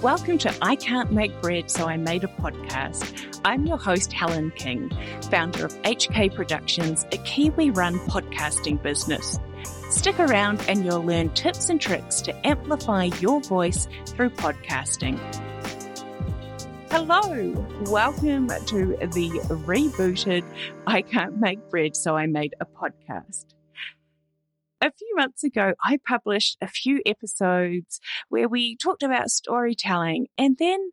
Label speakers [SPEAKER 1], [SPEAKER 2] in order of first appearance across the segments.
[SPEAKER 1] Welcome to I Can't Make Bread, so I made a podcast. I'm your host, Helen King, founder of HK Productions, a Kiwi run podcasting business. Stick around and you'll learn tips and tricks to amplify your voice through podcasting. Hello, welcome to the rebooted I Can't Make Bread, so I made a podcast a few months ago, I published a few episodes where we talked about storytelling, and then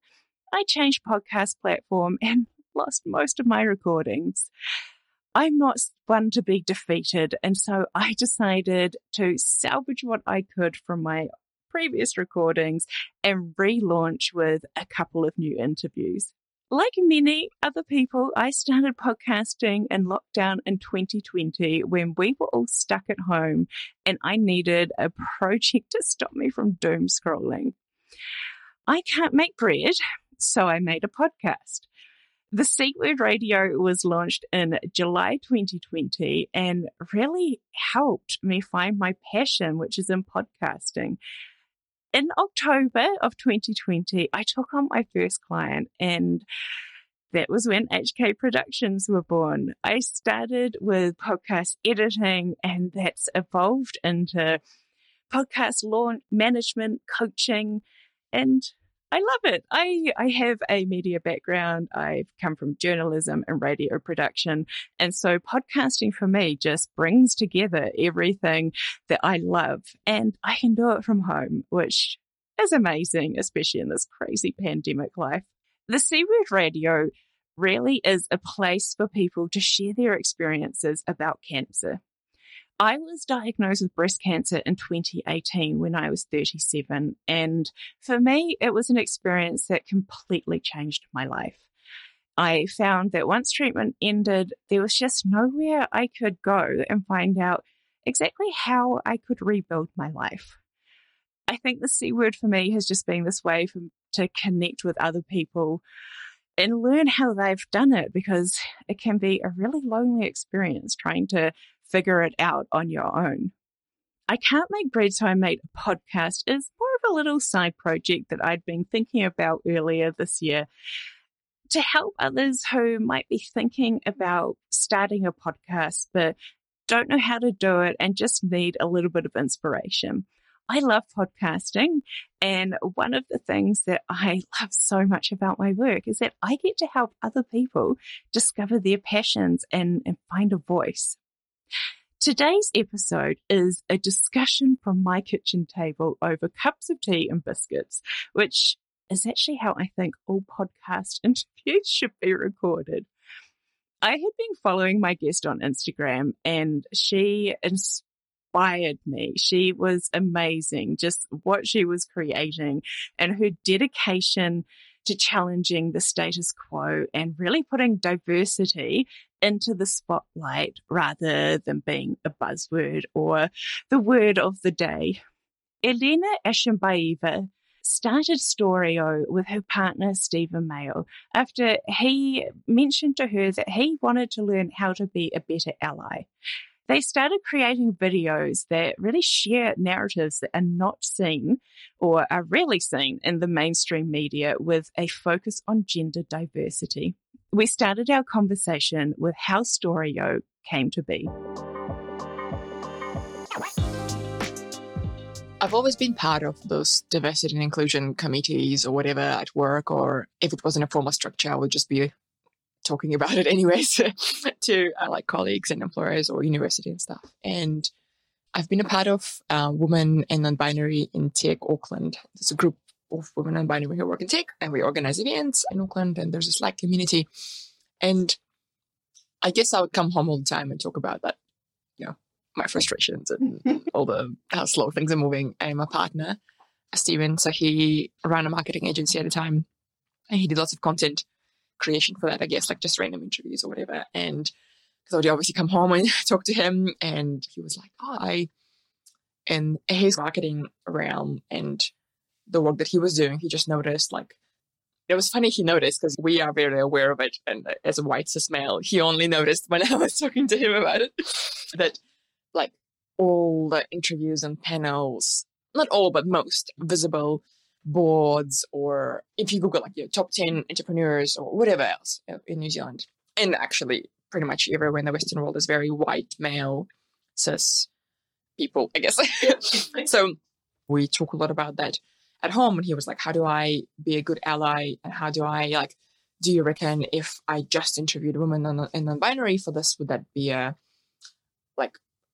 [SPEAKER 1] I changed podcast platform and lost most of my recordings. I'm not one to be defeated, and so I decided to salvage what I could from my previous recordings and relaunch with a couple of new interviews. Like many other people, I started podcasting in lockdown in 2020 when we were all stuck at home and I needed a project to stop me from doom scrolling. I can't make bread, so I made a podcast. The C Word Radio was launched in July 2020 and really helped me find my passion, which is in podcasting in October of 2020, I took on my first client and that was when HK Productions were born. I started with podcast editing and that's evolved into podcast launch management, coaching, and I love it. I, I have a media background. I've come from journalism and radio production. And so podcasting for me just brings together everything that I love and I can do it from home, which is amazing, especially in this crazy pandemic life. The C Word Radio really is a place for people to share their experiences about cancer. I was diagnosed with breast cancer in 2018 when I was 37. And for me, it was an experience that completely changed my life. I found that once treatment ended, there was just nowhere I could go and find out exactly how I could rebuild my life. I think the C word for me has just been this way for, to connect with other people and learn how they've done it because it can be a really lonely experience trying to figure it out on your own. I Can't Make Bread, so I made a podcast is more of a little side project that I'd been thinking about earlier this year to help others who might be thinking about starting a podcast but don't know how to do it and just need a little bit of inspiration. I love podcasting. And one of the things that I love so much about my work is that I get to help other people discover their passions and, and find a voice. Today's episode is a discussion from my kitchen table over cups of tea and biscuits, which is actually how I think all podcast interviews should be recorded. I had been following my guest on Instagram and she inspired me. She was amazing, just what she was creating and her dedication to challenging the status quo and really putting diversity into the spotlight rather than being a buzzword or the word of the day. Elena Ashimbaeva started Storyo with her partner Stephen Mayo after he mentioned to her that he wanted to learn how to be a better ally. They started creating videos that really share narratives that are not seen or are rarely seen in the mainstream media with a focus on gender diversity. We started our conversation with how Storyo came to be.
[SPEAKER 2] I've always been part of those diversity and inclusion committees or whatever at work, or if it wasn't a formal structure, I would just be talking about it anyways to uh, like colleagues and employers or university and stuff. And I've been a part of uh, Women and Non-Binary in Tech Auckland. It's a group of women and binary who work in tech and we organize events in Auckland and there's a Slack community. And I guess I would come home all the time and talk about that, you know, my frustrations and all the how slow things are moving. And my partner, Steven, so he ran a marketing agency at the time and he did lots of content creation for that, I guess, like just random interviews or whatever. And because I'd obviously come home and talk to him and he was like, Oh, I in his marketing realm and the work that he was doing, he just noticed like it was funny he noticed because we are very aware of it. And uh, as a white cis male, he only noticed when I was talking to him about it that like all the interviews and panels, not all, but most visible boards or if you Google like your top 10 entrepreneurs or whatever else uh, in New Zealand. And actually, pretty much everywhere in the Western world is very white, male, cis people, I guess. so we talk a lot about that at home. And he was like, How do I be a good ally? And how do I, like, do you reckon if I just interviewed a women and non binary for this, would that be a, like,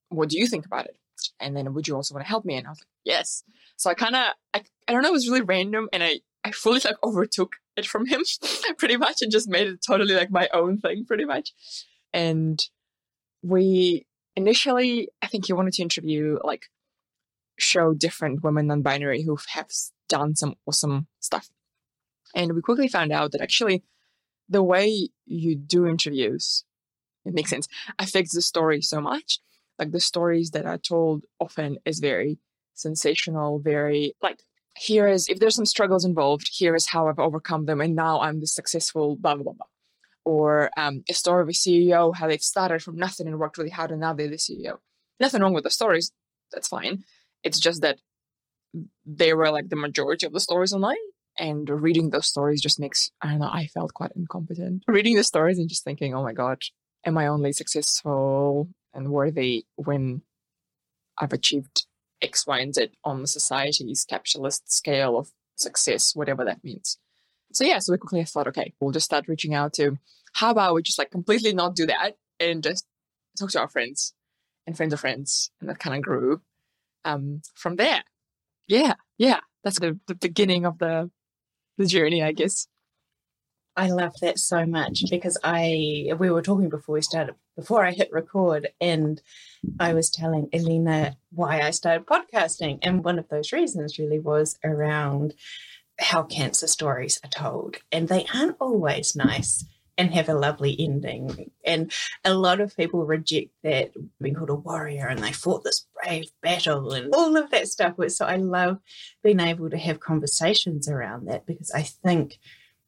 [SPEAKER 2] what do you think about it? And then would you also want to help me? And I was like, Yes. So I kind of, I, I don't know, it was really random. And I, I fully like overtook it from him pretty much and just made it totally like my own thing pretty much. And we initially, I think he wanted to interview like show different women non-binary who have done some awesome stuff. And we quickly found out that actually the way you do interviews, it makes sense, affects the story so much. Like the stories that are told often is very sensational, very like here is if there's some struggles involved, here is how I've overcome them, and now I'm the successful blah blah blah. Or um, a story of a CEO, how they've started from nothing and worked really hard, and now they're the CEO. Nothing wrong with the stories, that's fine. It's just that they were like the majority of the stories online, and reading those stories just makes I don't know. I felt quite incompetent reading the stories and just thinking, oh my god, am I only successful and worthy when I've achieved X, Y, and Z on society's capitalist scale of success, whatever that means. So yeah, so we quickly thought, okay, we'll just start reaching out to how about we just like completely not do that and just talk to our friends and friends of friends. And that kind of grew um, from there. Yeah, yeah. That's the, the beginning of the the journey, I guess.
[SPEAKER 1] I love that so much because I we were talking before we started before I hit record and I was telling Elena why I started podcasting and one of those reasons really was around how cancer stories are told and they aren't always nice and have a lovely ending. And a lot of people reject that being called a warrior and they fought this brave battle and all of that stuff so I love being able to have conversations around that because I think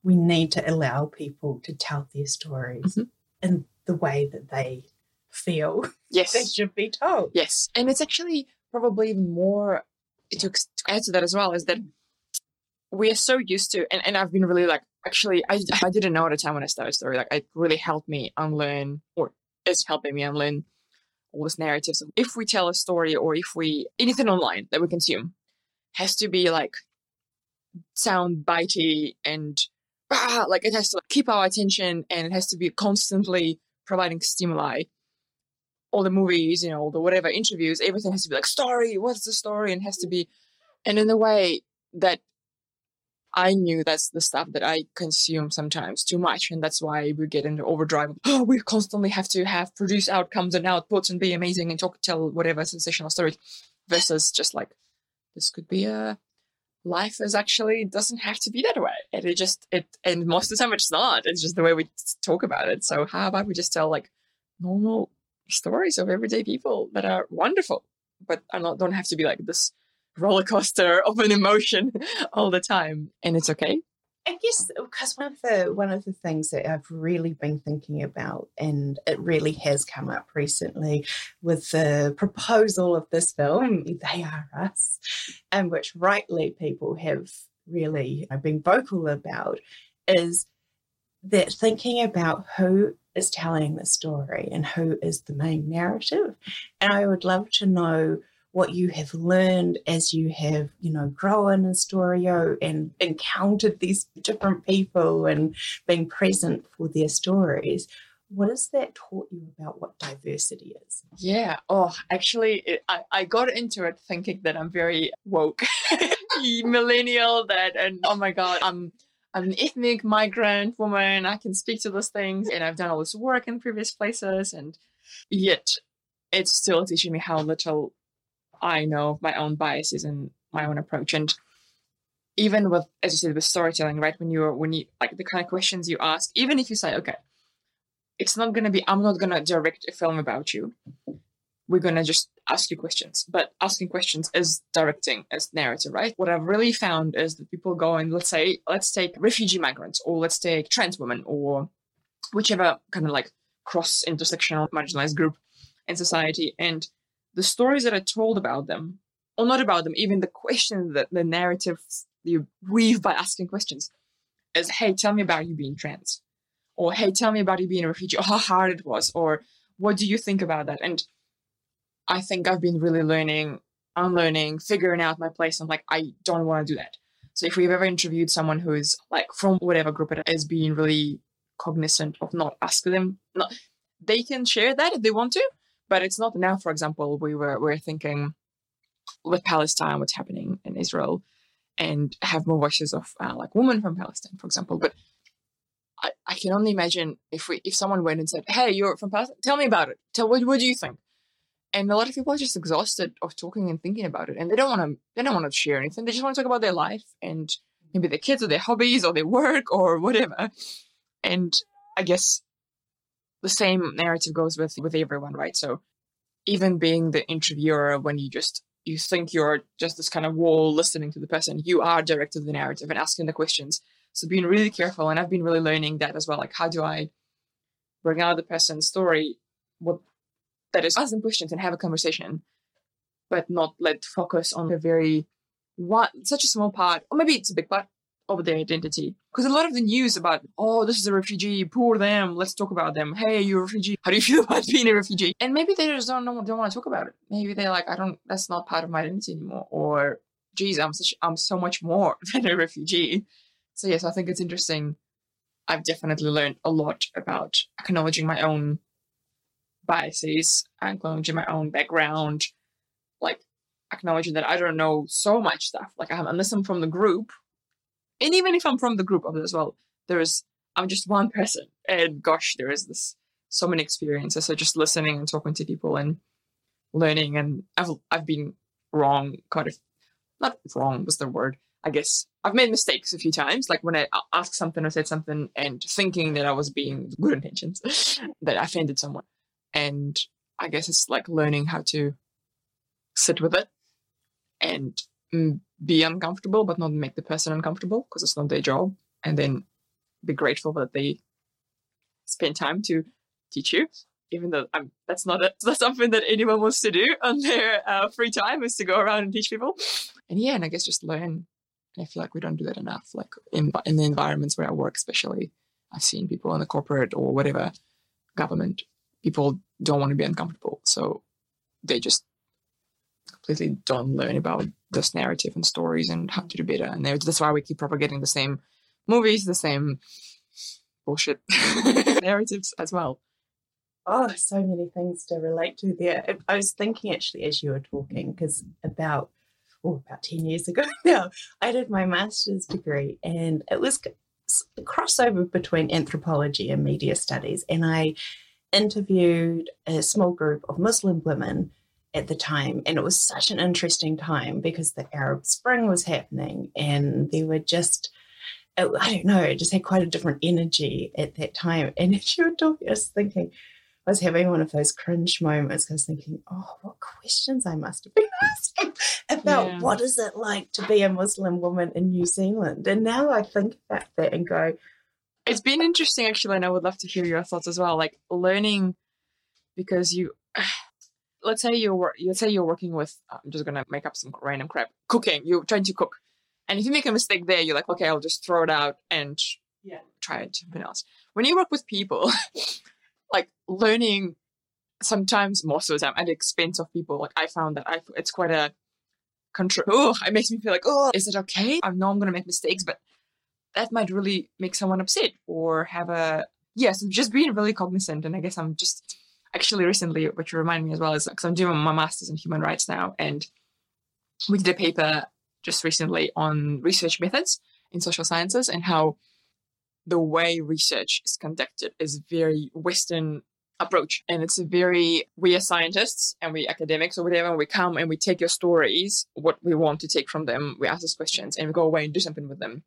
[SPEAKER 1] we need to allow people to tell their stories mm-hmm. in the way that they feel
[SPEAKER 2] yes.
[SPEAKER 1] they should be told.
[SPEAKER 2] Yes. And it's actually probably even more to, to add to that as well is that we are so used to and, and i've been really like actually I, I didn't know at the time when i started story like it really helped me unlearn or is helping me unlearn all these narratives if we tell a story or if we anything online that we consume has to be like sound bitey and ah, like it has to keep our attention and it has to be constantly providing stimuli. All the movies, you know, all the whatever interviews, everything has to be like story. What's the story? And has to be, and in a way that I knew that's the stuff that I consume sometimes too much, and that's why we get into overdrive. Oh, we constantly have to have produce outcomes and outputs and be amazing and talk, tell whatever sensational stories, versus just like this could be a life is actually doesn't have to be that way. And it just it and most of the time it's not. It's just the way we talk about it. So how about we just tell like normal stories of everyday people that are wonderful, but are not don't have to be like this roller coaster of an emotion all the time. And it's okay.
[SPEAKER 1] I guess because one of the one of the things that I've really been thinking about, and it really has come up recently with the proposal of this film, "They Are Us," and which rightly people have really been vocal about, is that thinking about who is telling the story and who is the main narrative, and I would love to know what you have learned as you have, you know, grown in Storio and encountered these different people and been present for their stories. What has that taught you about what diversity is?
[SPEAKER 2] Yeah. Oh, actually, it, I, I got into it thinking that I'm very woke, millennial, that, and oh my God, I'm. I'm an ethnic migrant woman. I can speak to those things, and I've done all this work in previous places, and yet it's still teaching me how little I know of my own biases and my own approach. And even with, as you said, with storytelling, right? When you're, when you, like the kind of questions you ask, even if you say, okay, it's not going to be, I'm not going to direct a film about you. We're going to just ask you questions. But asking questions is directing as narrative, right? What I've really found is that people go and let's say, let's take refugee migrants or let's take trans women or whichever kind of like cross intersectional marginalized group in society. And the stories that are told about them, or not about them, even the questions that the narratives you weave by asking questions is, hey, tell me about you being trans. Or hey, tell me about you being a refugee, or how hard it was, or what do you think about that? And I think I've been really learning, unlearning, figuring out my place. I'm like, I don't want to do that. So if we've ever interviewed someone who is like from whatever group it is, being really cognizant of not asking them, not they can share that if they want to, but it's not now. For example, we were we are thinking with Palestine, what's happening in Israel, and have more voices of uh, like women from Palestine, for example. But I, I can only imagine if we if someone went and said, "Hey, you're from Palestine. Tell me about it. Tell what what do you think?" And a lot of people are just exhausted of talking and thinking about it, and they don't want to they don't want to share anything. They just want to talk about their life and maybe their kids or their hobbies or their work or whatever. And I guess the same narrative goes with with everyone, right? So even being the interviewer when you just you think you're just this kind of wall listening to the person, you are directing the narrative and asking the questions. So being really careful, and I've been really learning that as well. Like, how do I bring out the person's story? What that is, ask them questions and have a conversation, but not let focus on a very one such a small part, or maybe it's a big part of their identity. Because a lot of the news about, oh, this is a refugee, poor them, let's talk about them. Hey, you're a refugee. How do you feel about being a refugee? And maybe they just don't know, don't want to talk about it. Maybe they're like, I don't, that's not part of my identity anymore. Or, geez, I'm such, I'm so much more than a refugee. So yes, I think it's interesting. I've definitely learned a lot about acknowledging my own biases, acknowledging my own background, like acknowledging that I don't know so much stuff. Like I'm, unless I'm from the group, and even if I'm from the group of as well, there's I'm just one person, and gosh, there is this so many experiences. So just listening and talking to people and learning, and I've I've been wrong, kind of not wrong was the word. I guess I've made mistakes a few times, like when I asked something or said something and thinking that I was being good intentions, that I offended someone. And I guess it's like learning how to sit with it and be uncomfortable, but not make the person uncomfortable because it's not their job. And then be grateful that they spend time to teach you, even though I'm, that's not a, that's something that anyone wants to do on their uh, free time is to go around and teach people. And yeah, and I guess just learn. And I feel like we don't do that enough. Like in in the environments where I work, especially, I've seen people in the corporate or whatever government. People don't want to be uncomfortable, so they just completely don't learn about this narrative and stories and how to do better. And that's why we keep propagating the same movies, the same bullshit narratives as well.
[SPEAKER 1] Oh, so many things to relate to there. I was thinking actually as you were talking, because about oh, about 10 years ago now, I did my master's degree and it was a crossover between anthropology and media studies. And I interviewed a small group of Muslim women at the time. And it was such an interesting time because the Arab Spring was happening and they were just, I don't know, it just had quite a different energy at that time. And as you were talking, I was thinking, I was having one of those cringe moments. I was thinking, oh, what questions I must have been asking about yeah. what is it like to be a Muslim woman in New Zealand? And now I think about that and go,
[SPEAKER 2] it's been interesting actually, and I would love to hear your thoughts as well. Like learning because you let's say you're let's say you're working with uh, I'm just gonna make up some random crap cooking. You're trying to cook, and if you make a mistake there, you're like, okay, I'll just throw it out and yeah. try it something else. When you work with people, like learning sometimes most of the time at the expense of people, like I found that I it's quite a control. Oh, it makes me feel like, oh, is it okay? I know I'm gonna make mistakes, but that might really make someone upset or have a yes, just being really cognizant. And I guess I'm just actually recently, which reminded me as well, is because I'm doing my master's in human rights now, and we did a paper just recently on research methods in social sciences and how the way research is conducted is very Western approach. And it's a very, we are scientists and we academics or whatever, we come and we take your stories, what we want to take from them, we ask those questions and we go away and do something with them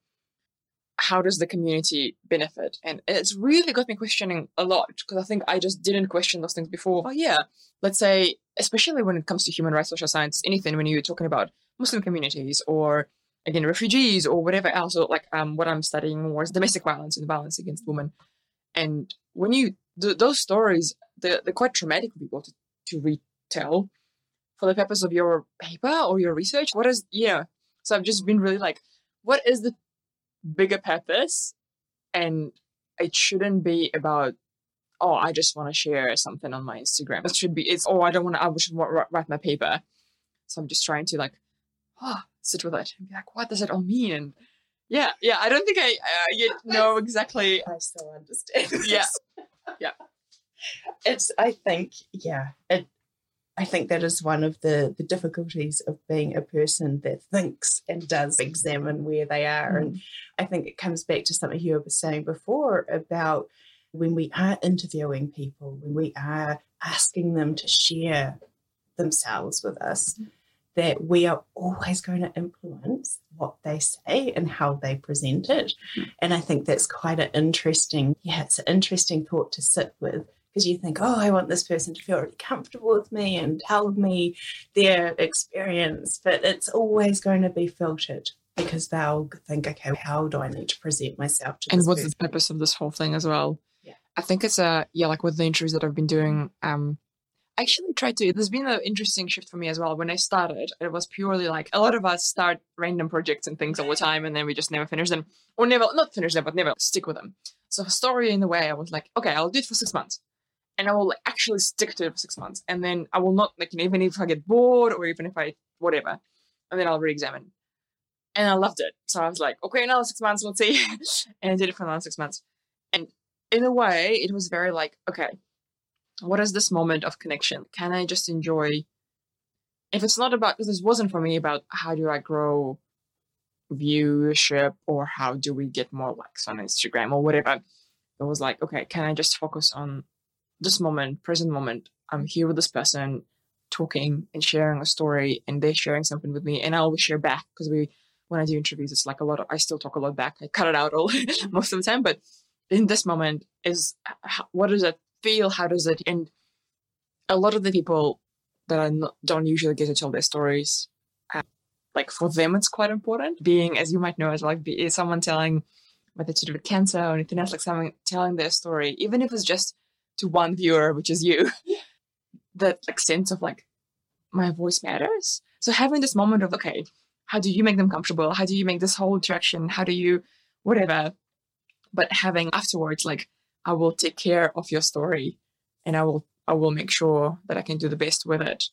[SPEAKER 2] how does the community benefit? And it's really got me questioning a lot because I think I just didn't question those things before. Oh, yeah, let's say, especially when it comes to human rights, social science, anything, when you're talking about Muslim communities or again refugees or whatever else, or like um, what I'm studying was domestic violence and violence against women. And when you th- those stories, they're, they're quite traumatic for people to, to retell for the purpose of your paper or your research. What is yeah? So I've just been really like what is the bigger purpose? And it shouldn't be about oh, I just want to share something on my Instagram. It should be, it's, oh, I don't want to, I should write my paper. So I'm just trying to like, oh, sit with it and be like, what does it all mean? And yeah, yeah, I don't think I uh, yet know exactly.
[SPEAKER 1] I still understand.
[SPEAKER 2] Yeah. yeah.
[SPEAKER 1] It's, I think, yeah, it, I think that is one of the, the difficulties of being a person that thinks and does examine where they are. Mm. And I think it comes back to something you were saying before about when we are interviewing people, when we are asking them to share themselves with us, mm. that we are always going to influence what they say and how they present it. Mm. And I think that's quite an interesting, yeah, it's an interesting thought to sit with because you think, oh, I want this person to feel really comfortable with me and tell me their experience, but it's always going to be filtered because they'll think, okay, how do I need to present myself to
[SPEAKER 2] And what's
[SPEAKER 1] person?
[SPEAKER 2] the purpose of this whole thing as well?
[SPEAKER 1] Yeah.
[SPEAKER 2] I think it's a yeah, like with the interviews that I've been doing, um, I actually tried to there's been an interesting shift for me as well. When I started, it was purely like a lot of us start random projects and things all the time and then we just never finish them. Or never not finish them, but never stick with them. So story in the way I was like, okay, I'll do it for six months and I will like, actually stick to it for six months. And then I will not like you know, even if I get bored or even if I whatever, and then I'll re-examine. And I loved it. So I was like, okay, another six months, let's see. and I did it for another six months. And in a way, it was very like, okay, what is this moment of connection? Can I just enjoy? If it's not about, because this wasn't for me about how do I grow viewership or how do we get more likes on Instagram or whatever. It was like, okay, can I just focus on this moment, present moment, I'm here with this person talking and sharing a story and they're sharing something with me and I always share back because we when I do interviews it's like a lot of I still talk a lot back. I cut it out all most of the time, but in this moment is what does it feel? How does it and a lot of the people that I don't usually get to tell their stories, uh, like for them it's quite important. Being as you might know as like be, someone telling whether to do with cancer or anything else, like someone telling their story, even if it's just to one viewer, which is you, that like sense of like my voice matters. So having this moment of okay, how do you make them comfortable? How do you make this whole interaction? How do you whatever? But having afterwards like I will take care of your story and I will I will make sure that I can do the best with it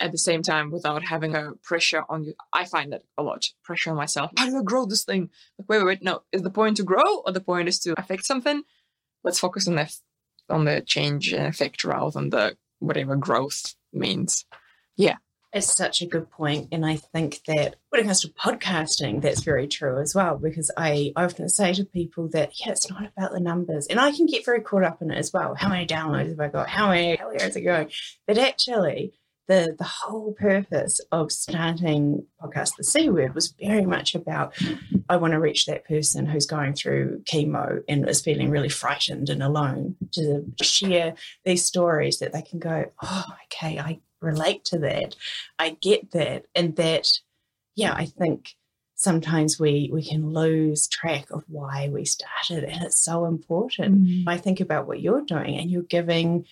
[SPEAKER 2] at the same time without having a pressure on you. I find that a lot pressure on myself. How do I grow this thing? Like, wait, wait, wait. No, is the point to grow or the point is to affect something? Let's focus on that on the change and effect rather than the whatever growth means. Yeah.
[SPEAKER 1] It's such a good point. And I think that when it comes to podcasting, that's very true as well, because I often say to people that, yeah, it's not about the numbers. And I can get very caught up in it as well. How many downloads have I got? How many, how is it going? But actually, the the whole purpose of starting podcast the c word was very much about i want to reach that person who's going through chemo and is feeling really frightened and alone to share these stories that they can go oh okay i relate to that. I get that. And that yeah i think sometimes we we can lose track of why we started and it's so important. Mm-hmm. i think about what you're doing and you're giving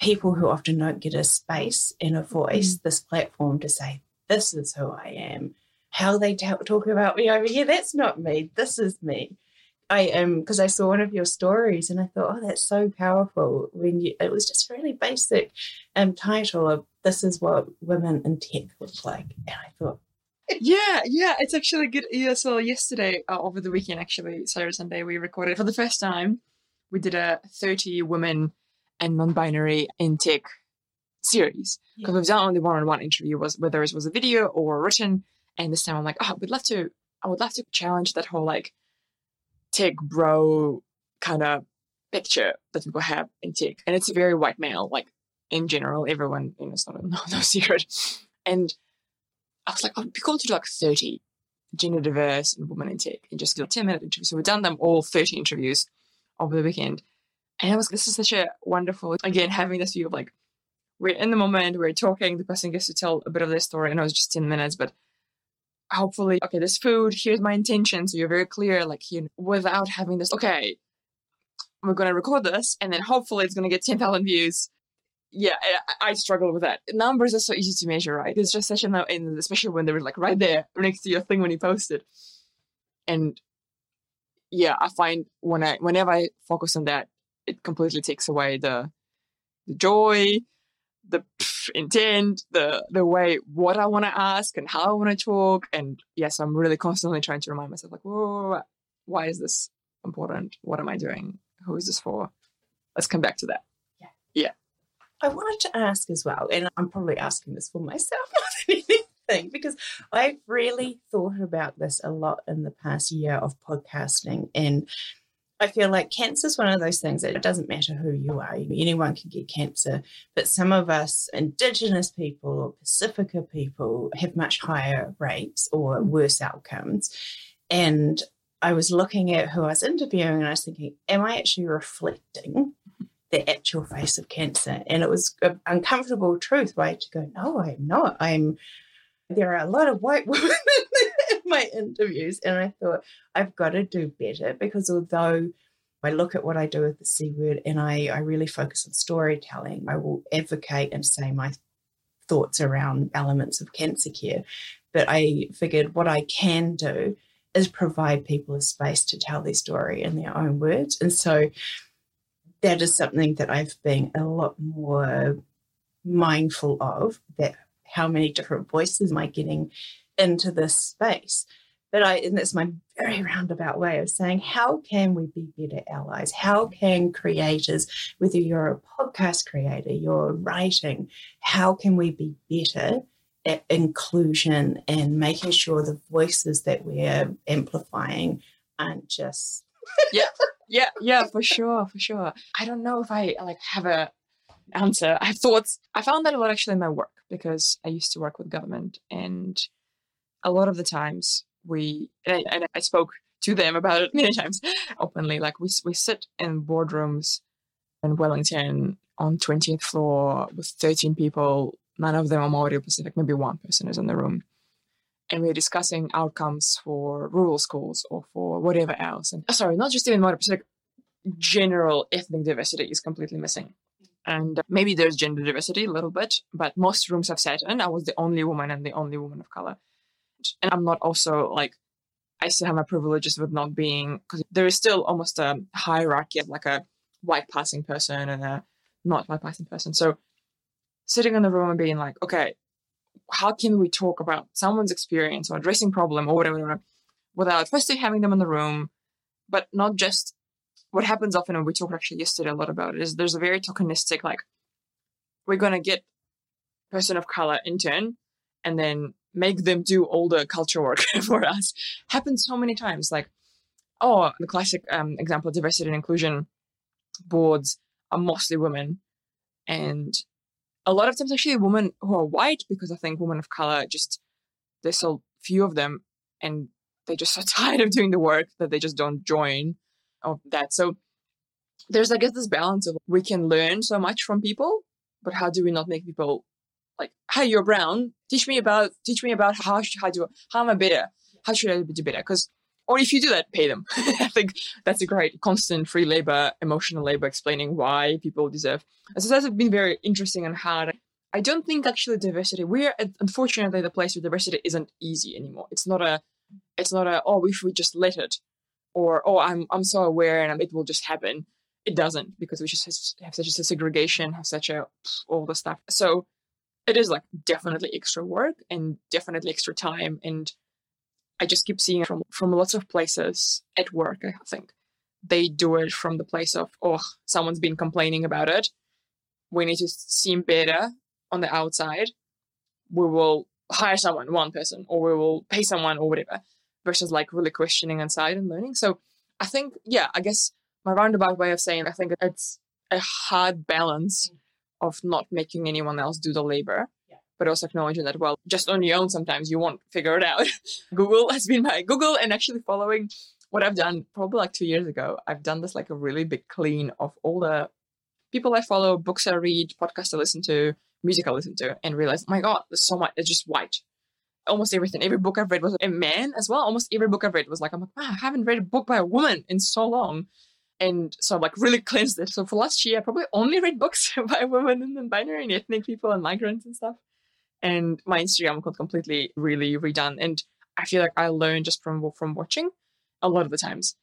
[SPEAKER 1] people who often don't get a space and a voice, mm. this platform to say, this is who I am. How they t- talk about me over here, that's not me. This is me. I am because I saw one of your stories and I thought, oh, that's so powerful. When you, it was just really basic um, title of "This is what women in tech look like," and I thought,
[SPEAKER 2] yeah, yeah, it's actually good. Yeah, so yesterday uh, over the weekend, actually Saturday Sunday, we recorded for the first time. We did a thirty women and non-binary in tech series. Because yeah. we've done only one-on-one interview was whether it was a video or written. And this time i'm like oh we'd love to i would love to challenge that whole like tech bro kind of picture that people have in tech. And it's a very white male like in general everyone you know it's not a, no, no secret. And i was like oh it'd be cool to do like 30 gender diverse and women in tech and just do a 10 minute interview. So we've done them all 30 interviews over the weekend and I was, this is such a wonderful, again, having this view of like, we're in the moment, we're talking, the person gets to tell a bit of their story. And I was just 10 minutes, but hopefully, okay, this food, here's my intention. So you're very clear, like, you know, without having this, okay, we're going to record this, and then hopefully it's going to get 10,000 views. Yeah, I, I, struggle with that. Numbers are so easy to measure, right? It's just such a, and especially when they were like right there next to your thing when you posted. And yeah, I find when I whenever I focus on that, it completely takes away the the joy, the intent, the the way what I want to ask and how I want to talk. And yes, I'm really constantly trying to remind myself like, whoa, why is this important? What am I doing? Who is this for? Let's come back to that.
[SPEAKER 1] Yeah.
[SPEAKER 2] Yeah.
[SPEAKER 1] I wanted to ask as well, and I'm probably asking this for myself more than anything, because I've really thought about this a lot in the past year of podcasting. And I feel like cancer is one of those things that it doesn't matter who you are, anyone can get cancer. But some of us, Indigenous people or Pasifika people, have much higher rates or worse outcomes. And I was looking at who I was interviewing and I was thinking, am I actually reflecting the actual face of cancer? And it was an uncomfortable truth, right? To go, no, I'm not. I'm, there are a lot of white women in my interviews. And I thought, I've got to do better because although I look at what I do with the C word and I, I really focus on storytelling, I will advocate and say my thoughts around elements of cancer care. But I figured what I can do is provide people a space to tell their story in their own words. And so that is something that I've been a lot more mindful of that how many different voices am I getting into this space? But I, and that's my very roundabout way of saying, how can we be better allies? How can creators, whether you're a podcast creator, you're writing, how can we be better at inclusion and making sure the voices that we're amplifying aren't just
[SPEAKER 2] yeah yeah yeah for sure for sure i don't know if i like have a answer uh, i have thoughts i found that a lot actually in my work because i used to work with government and a lot of the times we and I, and I spoke to them about it many times openly like we, we sit in boardrooms in wellington on 20th floor with 13 people None of them are Maori Pacific. Maybe one person is in the room. And we're discussing outcomes for rural schools or for whatever else. And sorry, not just even Maori Pacific, general ethnic diversity is completely missing. And maybe there's gender diversity a little bit, but most rooms i've sat in. I was the only woman and the only woman of color. And I'm not also like, I still have my privileges with not being, because there is still almost a hierarchy of like a white passing person and a not white passing person. So sitting in the room and being like, okay, how can we talk about someone's experience or addressing problem or whatever, without firstly having them in the room, but not just what happens often, and we talked actually yesterday a lot about it, is there's a very tokenistic, like, we're going to get person of color intern and then make them do all the culture work for us. Happens so many times. Like, oh, the classic um, example, diversity and inclusion boards are mostly women. And a lot of times actually women who are white because I think women of color just there's so few of them and they're just so tired of doing the work that they just don't join of that. So there's I guess this balance of we can learn so much from people, but how do we not make people like, hey, you're brown. Teach me about teach me about how how do how am I better? How should I do better? Because or if you do that, pay them. I think that's a great constant free labor, emotional labor, explaining why people deserve. And So that's been very interesting and hard. I don't think actually diversity. We're unfortunately the place where diversity isn't easy anymore. It's not a, it's not a. Oh, if we just let it, or oh, I'm I'm so aware and um, it will just happen. It doesn't because we just have such a segregation, have such a all the stuff. So it is like definitely extra work and definitely extra time and I just keep seeing from from lots of places at work. I think they do it from the place of oh, someone's been complaining about it. We need to seem better on the outside. We will hire someone, one person, or we will pay someone or whatever, versus like really questioning inside and learning. So I think, yeah, I guess my roundabout way of saying I think it's a hard balance mm. of not making anyone else do the labor but also acknowledging that, well, just on your own, sometimes you won't figure it out. Google has been my Google and actually following what I've done probably like two years ago. I've done this like a really big clean of all the people I follow, books I read, podcasts I listen to, music I listen to, and realized, oh my God, there's so much, it's just white. Almost everything. Every book I've read was a man as well. Almost every book I've read was like, I'm like, wow, I haven't read a book by a woman in so long. And so I'm like really cleansed it. So for last year, I probably only read books by women and binary and ethnic people and migrants and stuff and my Instagram got completely really redone. And I feel like I learned just from from watching. a lot of the times,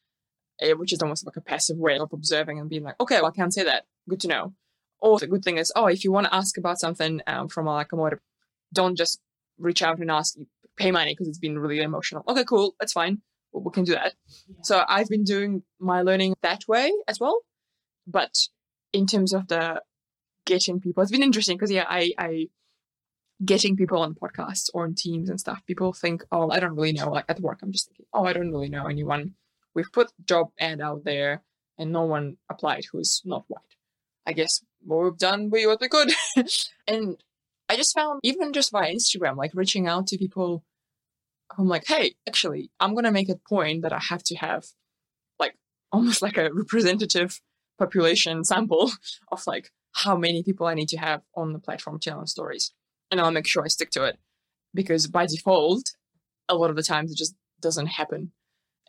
[SPEAKER 2] eh, which is almost like a passive way of observing and being like, okay, well, I can't say that. Good to know. Or the good thing is, oh, if you want to ask about something um, from a, like a more, don't just reach out and ask, pay money because it's been really emotional. Okay, cool, that's fine. We can do that. Yeah. So I've been doing my learning that way as well. But in terms of the getting people, it's been interesting because yeah, I, I getting people on podcasts or on teams and stuff. People think, oh, I don't really know. Like at work, I'm just thinking, oh, I don't really know anyone. We've put job ad out there and no one applied who's not white. I guess what we've done, we what we could. and I just found even just via Instagram, like reaching out to people I'm like, hey, actually, I'm gonna make a point that I have to have like almost like a representative population sample of like how many people I need to have on the platform telling stories. And I'll make sure I stick to it. Because by default, a lot of the times it just doesn't happen.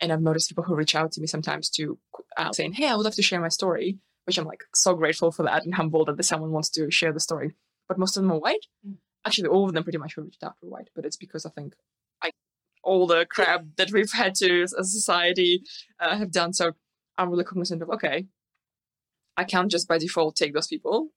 [SPEAKER 2] And I've noticed people who reach out to me sometimes to uh, saying, hey, I would love to share my story, which I'm like so grateful for that and humbled that someone wants to share the story. But most of them are white. Mm. Actually, all of them pretty much were reached out were white, but it's because I think I all the crap that we've had to as a society uh, have done. So I'm really cognizant of okay, I can't just by default take those people.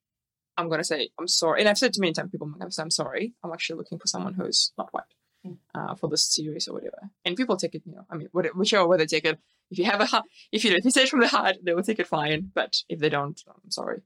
[SPEAKER 2] I'm gonna say I'm sorry, and I've said to many times people, I'm I'm sorry. I'm actually looking for someone who's not white hmm. uh, for this series or whatever. And people take it, you know. I mean, whichever way they take it. If you have a if you if you say it from the heart, they will take it fine. But if they don't, I'm sorry.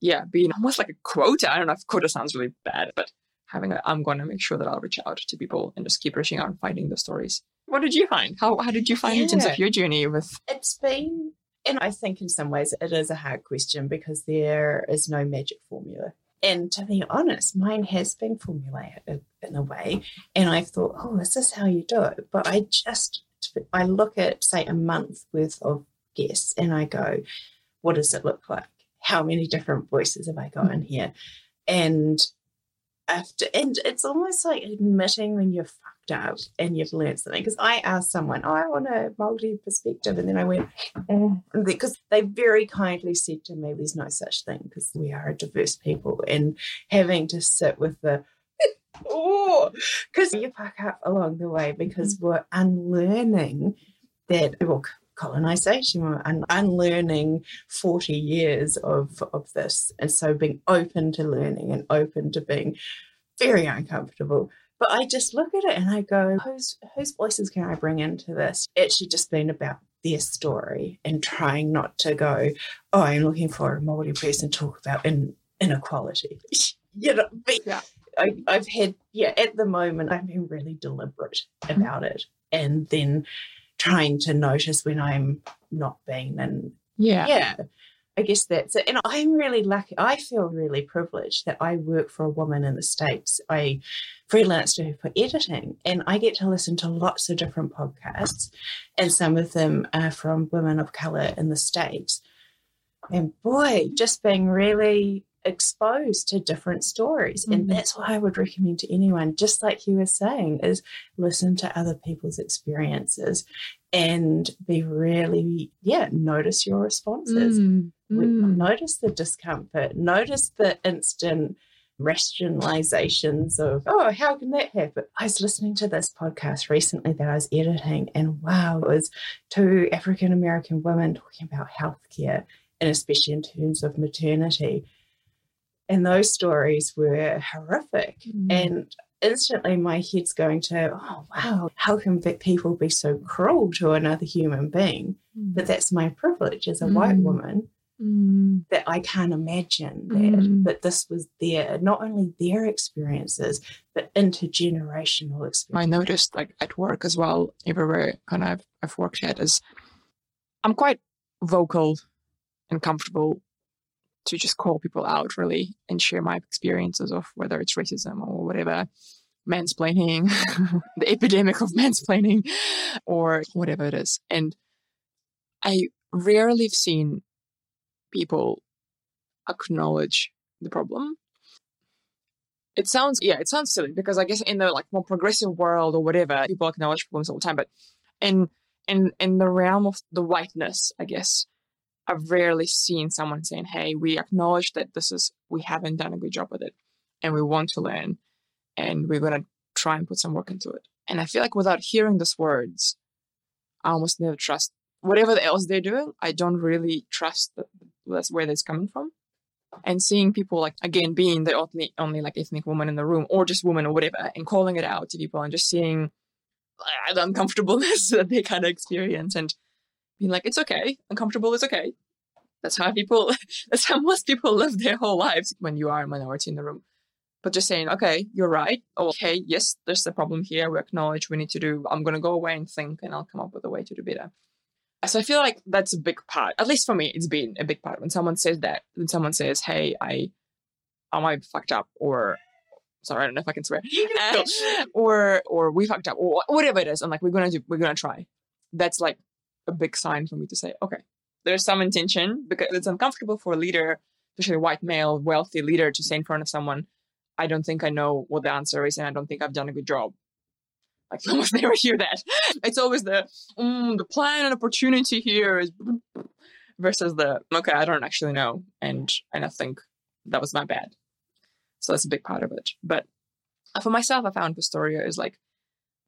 [SPEAKER 2] Yeah, being almost like a quota. I don't know if quota sounds really bad, but having a I'm going to make sure that I'll reach out to people and just keep reaching out and finding the stories. What did you find? How how did you find yeah. in terms of your journey with?
[SPEAKER 1] It's been and I think in some ways it is a hard question because there is no magic formula. And to be honest, mine has been formulated in a way. And I've thought, oh, is this is how you do it. But I just, I look at, say, a month worth of guests and I go, what does it look like? How many different voices have I got in here? And after, and it's almost like admitting when you're fucked up and you've learned something. Because I asked someone, oh, I want a multi perspective. And then I went, because mm. they very kindly said to me, there's no such thing because we are a diverse people. And having to sit with the, oh, because you fuck up along the way because mm-hmm. we're unlearning that, well, colonization we're unlearning 40 years of, of this. And so being open to learning and open to being very uncomfortable. But I just look at it and I go, whose whose voices can I bring into this? It should just been about their story and trying not to go, oh, I'm looking for a Māori person to talk about in, inequality. you know, yeah. I, I've had, yeah, at the moment, I've been really deliberate about it. And then trying to notice when I'm not being and
[SPEAKER 2] yeah.
[SPEAKER 1] Yeah. I guess that's it. And I'm really lucky. I feel really privileged that I work for a woman in the States. I freelance to her for editing and I get to listen to lots of different podcasts, and some of them are from women of color in the States. And boy, just being really exposed to different stories. Mm-hmm. And that's what I would recommend to anyone, just like you were saying, is listen to other people's experiences and be really, yeah, notice your responses. Mm-hmm. Notice the discomfort, notice the instant rationalizations of, oh, how can that happen? I was listening to this podcast recently that I was editing, and wow, it was two African American women talking about healthcare, and especially in terms of maternity. And those stories were horrific. Mm. And instantly my head's going to, oh, wow, how can people be so cruel to another human being? Mm. But that's my privilege as a mm. white woman. Mm. That I can't imagine that, mm. that this was their not only their experiences, but intergenerational experiences. I
[SPEAKER 2] noticed like at work as well, everywhere kind of I've worked at is I'm quite vocal and comfortable to just call people out really and share my experiences of whether it's racism or whatever mansplaining the epidemic of mansplaining or whatever it is. And i rarely have seen people acknowledge the problem. It sounds yeah it sounds silly because i guess in the like more progressive world or whatever people acknowledge problems all the time but in in in the realm of the whiteness i guess I've rarely seen someone saying, Hey, we acknowledge that this is, we haven't done a good job with it and we want to learn and we're going to try and put some work into it. And I feel like without hearing those words, I almost never trust whatever else they're doing. I don't really trust that that's where that's coming from. And seeing people like again being the only only like ethnic woman in the room or just woman or whatever, and calling it out to people and just seeing the uncomfortableness that they kind of experience and being like, it's okay, uncomfortable is okay. That's how people. That's how most people live their whole lives when you are a minority in the room but just saying, okay, you're right. Okay, yes, there's a problem here. We acknowledge we need to do, I'm going to go away and think and I'll come up with a way to do better. So I feel like that's a big part, at least for me, it's been a big part. When someone says that, when someone says, hey, I, am I might be fucked up or, sorry, I don't know if I can swear, uh, or, or we fucked up or whatever it is. I'm like, we're going to do, we're going to try. That's like a big sign for me to say, okay, there's some intention because it's uncomfortable for a leader, especially a white male, wealthy leader to say in front of someone, I don't think I know what the answer is and I don't think I've done a good job. Like I almost never hear that. It's always the mm, the plan and opportunity here is versus the okay, I don't actually know. And and I think that was my bad. So that's a big part of it. But for myself, I found Pistoria is like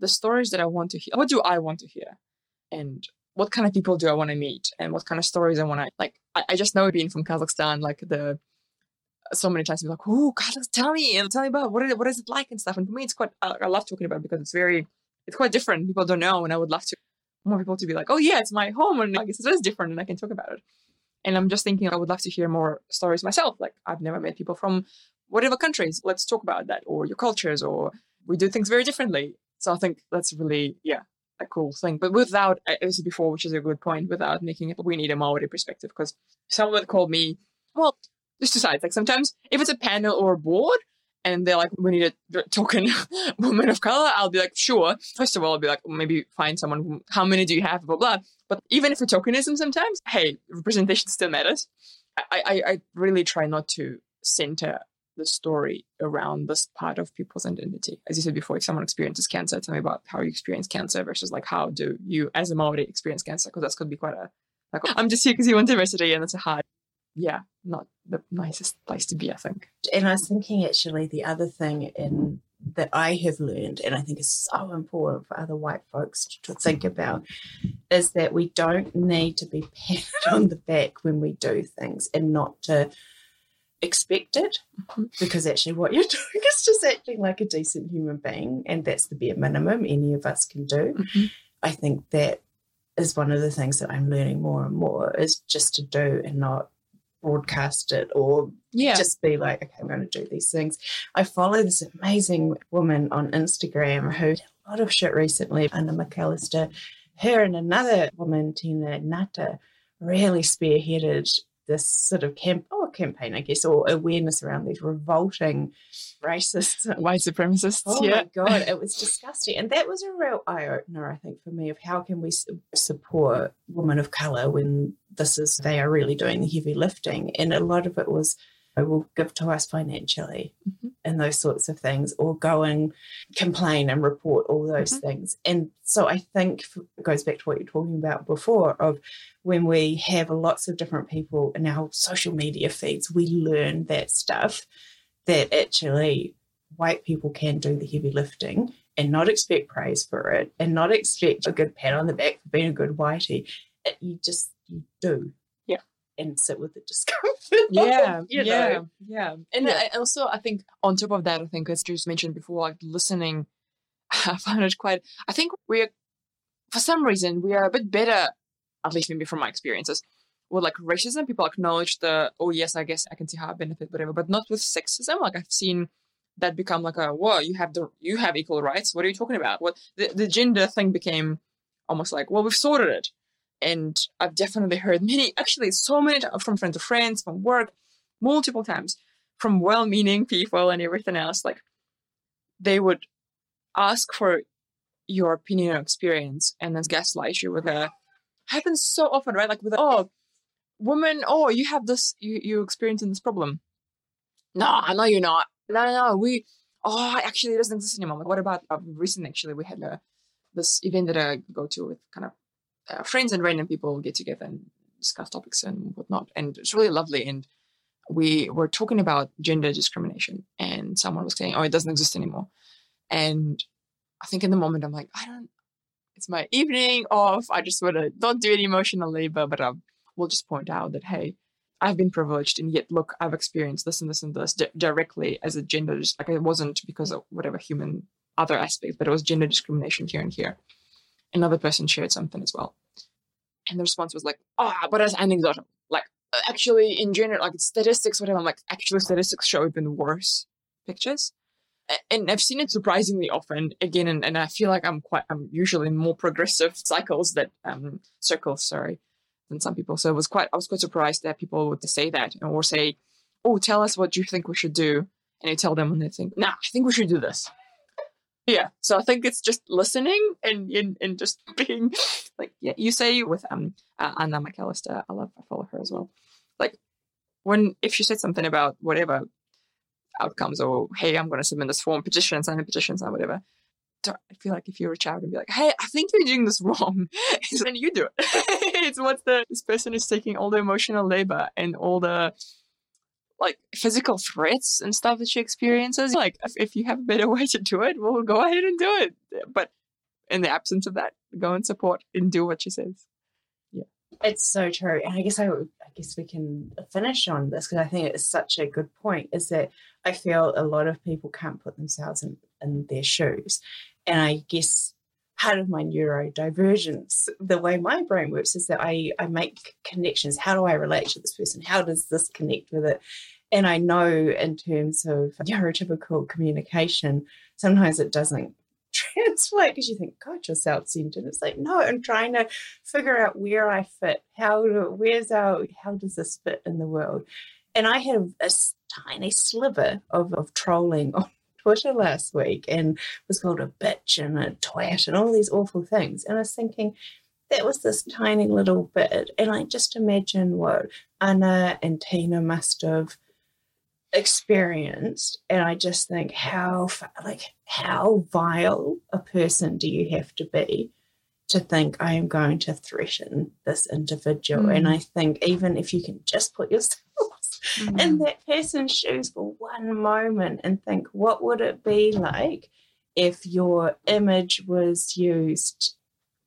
[SPEAKER 2] the stories that I want to hear. What do I want to hear? And what kind of people do I want to meet? And what kind of stories I want to like? I, I just know being from Kazakhstan, like the so many times people like, oh God, tell me and tell me about what is, what is it like and stuff. And for me, it's quite I, I love talking about it because it's very it's quite different. People don't know, and I would love to more people to be like, oh yeah, it's my home, and guess it is different, and I can talk about it. And I'm just thinking I would love to hear more stories myself. Like I've never met people from whatever countries. Let's talk about that, or your cultures, or we do things very differently. So I think that's really yeah a cool thing. But without, uh, as I before, which is a good point, without making it, we need a Maori perspective because someone called me, well, just two sides. Like sometimes if it's a panel or a board and they're like, we need a token woman of color, I'll be like, sure. First of all, I'll be like, maybe find someone. How many do you have? Blah blah. But even if it's tokenism, sometimes, hey, representation still matters. I, I, I really try not to center the story around this part of people's identity. As you said before, if someone experiences cancer, tell me about how you experience cancer versus like how do you as a Maori experience cancer? Because that's could be quite a like I'm just here because you want diversity and it's a hard yeah, not the nicest place to be, I think.
[SPEAKER 1] And I was thinking actually the other thing in that I have learned, and I think is so important for other white folks to think about, is that we don't need to be patted on the back when we do things and not to expect it mm-hmm. because actually what you're doing is just acting like a decent human being and that's the bare minimum any of us can do. Mm-hmm. I think that is one of the things that I'm learning more and more is just to do and not broadcast it or yeah. just be like, okay, I'm going to do these things. I follow this amazing woman on Instagram who did a lot of shit recently, Anna McAllister. Her and another woman, Tina Ngata, really spearheaded this sort of camp oh, campaign, I guess, or awareness around these revolting racists,
[SPEAKER 2] white supremacists.
[SPEAKER 1] Oh
[SPEAKER 2] yeah.
[SPEAKER 1] my god, it was disgusting, and that was a real eye opener, I think, for me of how can we support women of color when this is they are really doing the heavy lifting, and a lot of it was will give to us financially mm-hmm. and those sorts of things, or go and complain and report all those mm-hmm. things. And so I think it goes back to what you're talking about before of when we have lots of different people in our social media feeds, we learn that stuff that actually white people can do the heavy lifting and not expect praise for it and not expect a good pat on the back for being a good whitey. It, you just you do and sit with the discomfort.
[SPEAKER 2] Yeah, yeah, know? yeah. And yeah. I also, I think on top of that, I think as just mentioned before, like listening, I found it quite. I think we're, for some reason, we are a bit better, at least maybe from my experiences, with like racism. People acknowledge the, oh yes, I guess I can see how I benefit, whatever, but not with sexism. Like I've seen that become like a, whoa, you have the, you have equal rights. What are you talking about? What the, the gender thing became almost like, well, we've sorted it and I've definitely heard many, actually, so many from friends of friends, from work, multiple times, from well meaning people and everything else. Like, they would ask for your opinion or experience and then gaslight you with a, happens so often, right? Like, with a, oh, woman, oh, you have this, you, you experiencing this problem. No, I know you're not. No, no, no, we, oh, actually, it doesn't exist anymore. Like, what about uh, recent, actually, we had a, this event that I go to with kind of uh, friends and random people get together and discuss topics and whatnot. And it's really lovely. And we were talking about gender discrimination, and someone was saying, "Oh, it doesn't exist anymore." And I think in the moment, I'm like, I don't. it's my evening off. I just want to don't do any emotional labor, but I will just point out that hey, I've been privileged, and yet look, I've experienced this and this and this di- directly as a gender. Just like it wasn't because of whatever human other aspects, but it was gender discrimination here and here. Another person shared something as well, and the response was like, "Ah, oh, but as anecdotal, like actually in general, like statistics, whatever." I'm like, actually, statistics show even worse pictures and I've seen it surprisingly often again, and, and I feel like I'm quite I'm usually in more progressive cycles that um circles, sorry, than some people. So it was quite I was quite surprised that people would say that or say, "Oh, tell us what you think we should do," and I tell them and they think, "Nah, I think we should do this." Yeah, so I think it's just listening and and, and just being like, yeah, you say with um uh, Anna McAllister, I love I follow her as well. Like when if she said something about whatever outcomes or hey i'm going to submit this form petition sign a petition sign whatever I feel like if you reach out and be like, "Hey, I think you're doing this wrong," then you do it. it's what the this person is taking all the emotional labor and all the like physical threats and stuff that she experiences. Like, if, you have a better way to do it, we'll go ahead and do it. But in the absence of that, go and support and do what she says.
[SPEAKER 1] Yeah, it's so true. And I guess I, I guess we can finish on this because I think it's such a good point is that I feel a lot of people can't put themselves in, in their shoes. And I guess part of my neurodivergence, the way my brain works is that I, I make connections. How do I relate to this person? How does this connect with it? And I know in terms of neurotypical communication, sometimes it doesn't translate because you think, God, you're self-centered. It's like, no, I'm trying to figure out where I fit. How where's our, how does this fit in the world? And I had a, a tiny sliver of, of trolling on Twitter last week and was called a bitch and a twat and all these awful things. And I was thinking, that was this tiny little bit. And I just imagine what Anna and Tina must have experienced and i just think how like how vile a person do you have to be to think i am going to threaten this individual mm. and i think even if you can just put yourself mm. in that person's shoes for one moment and think what would it be like if your image was used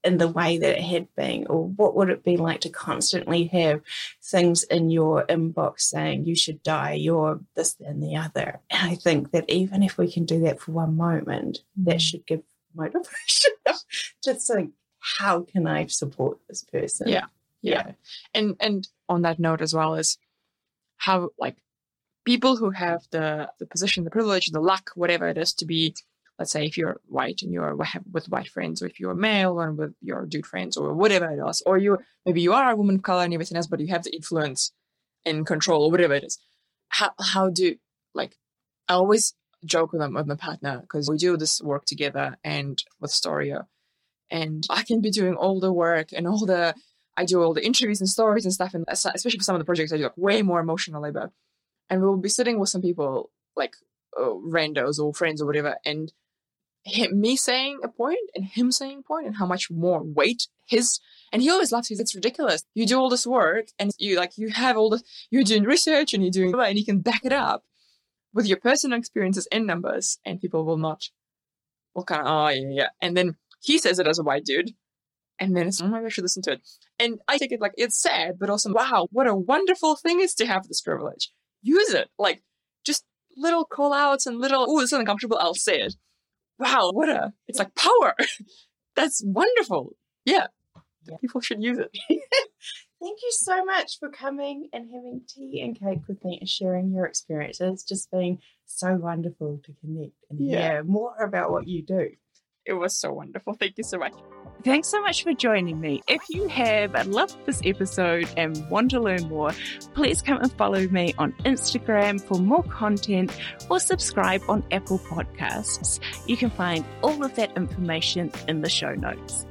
[SPEAKER 1] in the way that it had been? Or what would it be like to constantly have things in your inbox saying you should die, you're this, and the other? And I think that even if we can do that for one moment, that mm. should give motivation to think, how can I support this person?
[SPEAKER 2] Yeah. Yeah. And and on that note as well is how like people who have the the position, the privilege, the luck, whatever it is to be let's say if you're white and you're with white friends, or if you're male and with your dude friends, or whatever it is, or you maybe you are a woman of color and everything else, but you have the influence and control or whatever it is. How how do like I always joke with them with my partner because we do this work together and with Storia, and I can be doing all the work and all the I do all the interviews and stories and stuff, and especially for some of the projects I do like way more emotional labor, and we'll be sitting with some people like uh, randos or friends or whatever, and him, me saying a point and him saying a point and how much more weight his and he always laughs. He says, "It's ridiculous. You do all this work and you like you have all this. You're doing research and you're doing and you can back it up with your personal experiences and numbers, and people will not. Will kind of oh yeah yeah. And then he says it as a white dude, and then it's oh maybe I should listen to it. And I take it like it's sad, but also wow, what a wonderful thing is to have this privilege. Use it like just little call outs and little oh this is uncomfortable. I'll say it wow, what a, it's like power. That's wonderful. Yeah. yeah. People should use it.
[SPEAKER 1] Thank you so much for coming and having tea and cake with me and sharing your experiences. It's just been so wonderful to connect and yeah. hear more about what you do.
[SPEAKER 2] It was so wonderful. Thank you so much.
[SPEAKER 3] Thanks so much for joining me. If you have loved this episode and want to learn more, please come and follow me on Instagram for more content or subscribe on Apple Podcasts. You can find all of that information in the show notes.